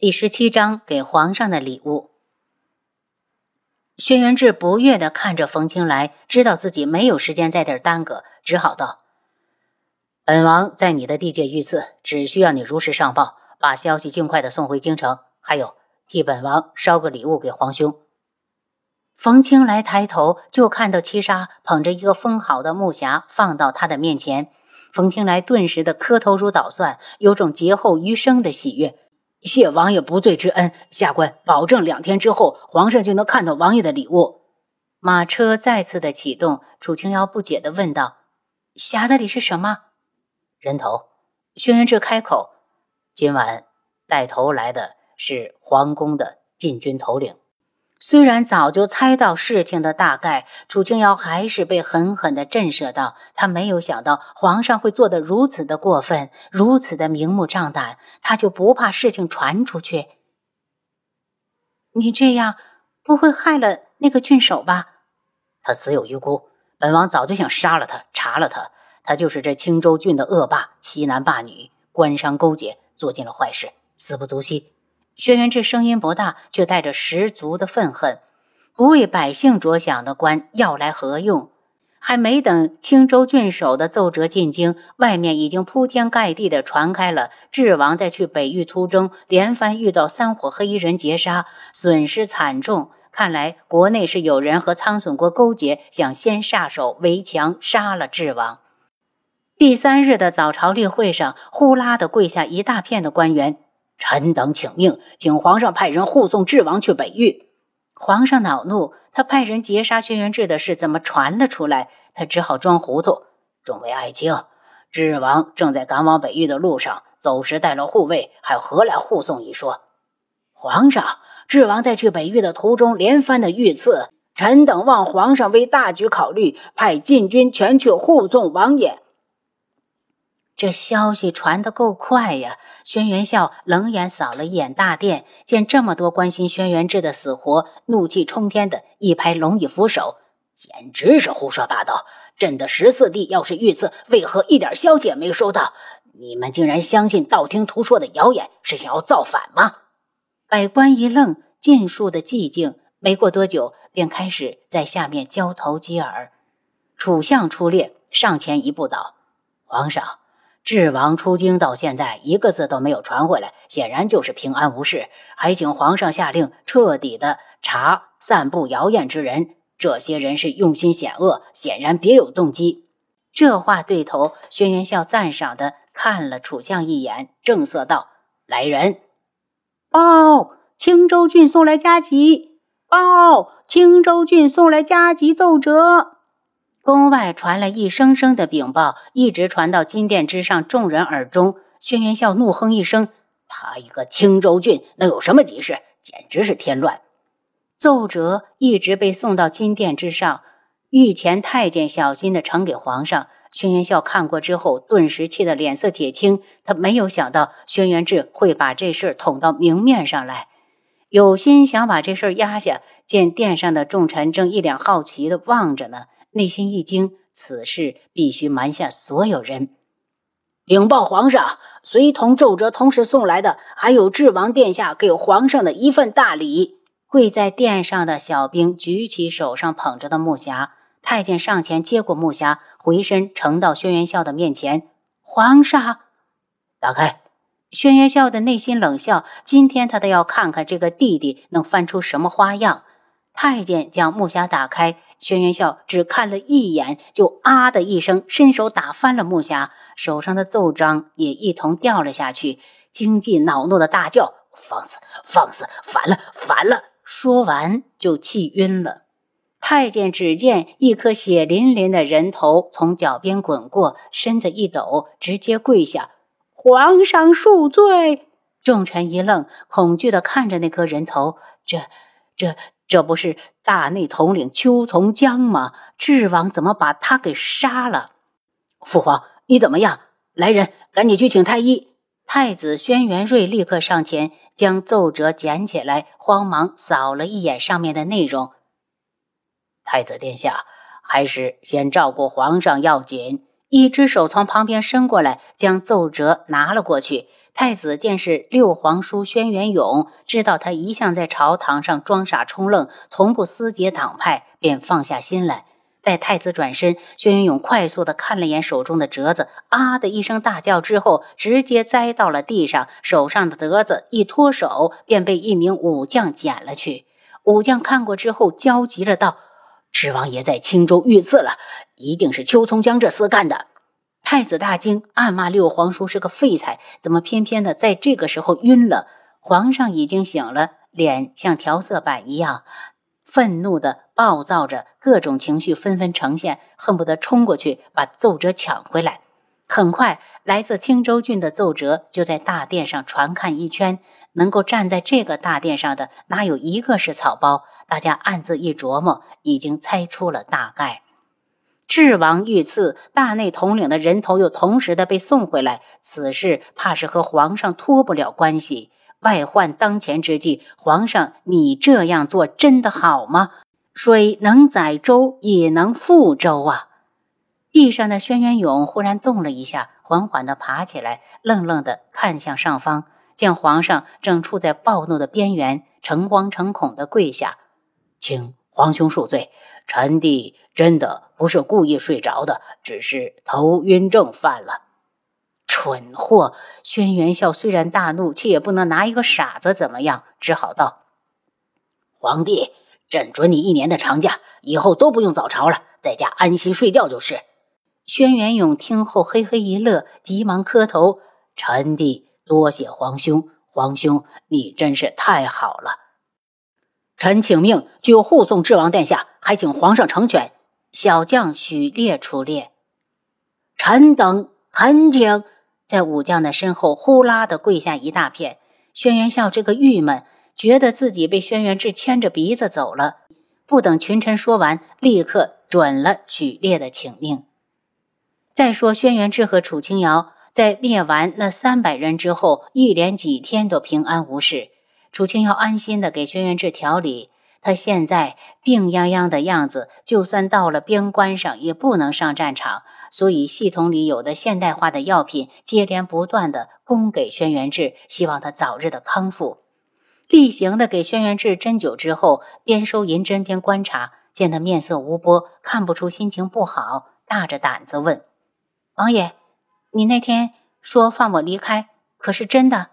第十七章给皇上的礼物。轩辕志不悦的看着冯清来，知道自己没有时间在这儿耽搁，只好道：“本王在你的地界遇刺，只需要你如实上报，把消息尽快的送回京城。还有，替本王捎个礼物给皇兄。”冯清来抬头就看到七杀捧着一个封好的木匣放到他的面前，冯清来顿时的磕头如捣蒜，有种劫后余生的喜悦。谢王爷不罪之恩，下官保证两天之后皇上就能看到王爷的礼物。马车再次的启动，楚清瑶不解的问道：“匣子里是什么？”人头。轩辕志开口：“今晚带头来的是皇宫的禁军头领。”虽然早就猜到事情的大概，楚清瑶还是被狠狠地震慑到。他没有想到皇上会做得如此的过分，如此的明目张胆。他就不怕事情传出去？你这样不会害了那个郡守吧？他死有余辜，本王早就想杀了他，查了他。他就是这青州郡的恶霸，欺男霸女，官商勾结，做尽了坏事，死不足惜。轩辕志声音不大，却带着十足的愤恨。不为百姓着想的官要来何用？还没等青州郡守的奏折进京，外面已经铺天盖地的传开了智王在去北域途中连番遇到三伙黑衣人劫杀，损失惨重。看来国内是有人和苍隼国勾结，想先下手为强，杀了智王。第三日的早朝例会上，呼啦的跪下一大片的官员。臣等请命，请皇上派人护送智王去北域。皇上恼怒，他派人劫杀轩辕志的事怎么传了出来？他只好装糊涂。众位爱卿，智王正在赶往北域的路上，走时带了护卫，还何来护送一说？皇上，智王在去北域的途中连番的遇刺，臣等望皇上为大局考虑，派禁军全去护送王爷。这消息传得够快呀！轩辕笑冷眼扫了一眼大殿，见这么多关心轩辕志的死活，怒气冲天的一拍龙椅扶手，简直是胡说八道！朕的十四弟要是遇刺，为何一点消息也没收到？你们竟然相信道听途说的谣言，是想要造反吗？百官一愣，尽数的寂静。没过多久，便开始在下面交头接耳。楚相出列，上前一步道：“皇上。”智王出京到现在一个字都没有传回来，显然就是平安无事。还请皇上下令彻底的查散布谣言之人，这些人是用心险恶，显然别有动机。这话对头，轩辕笑赞赏的看了楚相一眼，正色道：“来人，报青州郡送来加急！报青州郡送来加急奏折。”宫外传来一声声的禀报，一直传到金殿之上众人耳中。轩辕笑怒哼一声：“他一个青州郡能有什么急事？简直是添乱！”奏折一直被送到金殿之上，御前太监小心地呈给皇上。轩辕笑看过之后，顿时气得脸色铁青。他没有想到轩辕志会把这事捅到明面上来，有心想把这事压下。见殿上的众臣正一脸好奇地望着呢。内心一惊，此事必须瞒下所有人。禀报皇上，随同奏折同时送来的，还有智王殿下给皇上的一份大礼。跪在殿上的小兵举起手上捧着的木匣，太监上前接过木匣，回身呈到轩辕笑的面前。皇上，打开。轩辕笑的内心冷笑，今天他倒要看看这个弟弟能翻出什么花样。太监将木匣打开。轩辕笑只看了一眼，就啊的一声，伸手打翻了木匣，手上的奏章也一同掉了下去。经济恼怒的大叫：“放肆！放肆！反了！反了！”说完就气晕了。太监只见一颗血淋淋的人头从脚边滚过，身子一抖，直接跪下：“皇上恕罪！”众臣一愣，恐惧的看着那颗人头，这、这。这不是大内统领邱从江吗？智王怎么把他给杀了？父皇，你怎么样？来人，赶紧去请太医。太子轩辕睿立刻上前，将奏折捡起来，慌忙扫了一眼上面的内容。太子殿下，还是先照顾皇上要紧。一只手从旁边伸过来，将奏折拿了过去。太子见是六皇叔轩辕勇，知道他一向在朝堂上装傻充愣，从不私结党派，便放下心来。待太子转身，轩辕勇快速的看了眼手中的折子，啊的一声大叫之后，直接栽到了地上。手上的折子一脱手，便被一名武将捡了去。武将看过之后，焦急了道：“知王爷在青州遇刺了，一定是邱从江这厮干的。”太子大惊，暗骂六皇叔是个废材，怎么偏偏的在这个时候晕了？皇上已经醒了，脸像调色板一样。愤怒的暴躁着，各种情绪纷纷呈现，恨不得冲过去把奏折抢回来。很快，来自青州郡的奏折就在大殿上传看一圈。能够站在这个大殿上的，哪有一个是草包？大家暗自一琢磨，已经猜出了大概。智王遇刺，大内统领的人头又同时的被送回来，此事怕是和皇上脱不了关系。外患当前之际，皇上，你这样做真的好吗？水能载舟，也能覆舟啊！地上的轩辕勇忽然动了一下，缓缓地爬起来，愣愣地看向上方，见皇上正处在暴怒的边缘，诚惶诚恐地跪下，请皇兄恕罪，臣弟真的不是故意睡着的，只是头晕症犯了。蠢货！轩辕笑虽然大怒，却也不能拿一个傻子怎么样，只好道：“皇帝，朕准你一年的长假，以后都不用早朝了，在家安心睡觉就是。”轩辕勇听后嘿嘿一乐，急忙磕头：“臣弟多谢皇兄，皇兄你真是太好了。臣请命，就护送智王殿下，还请皇上成全。”小将许烈出列，臣等恳请。在武将的身后，呼啦的跪下一大片。轩辕笑这个郁闷，觉得自己被轩辕志牵着鼻子走了。不等群臣说完，立刻准了许烈的请命。再说，轩辕志和楚清瑶在灭完那三百人之后，一连几天都平安无事。楚清要安心的给轩辕志调理。他现在病殃殃的样子，就算到了边关上，也不能上战场。所以系统里有的现代化的药品，接连不断的供给轩辕志，希望他早日的康复。例行的给轩辕志针灸之后，边收银针边观察，见他面色无波，看不出心情不好，大着胆子问：“王爷，你那天说放我离开，可是真的？”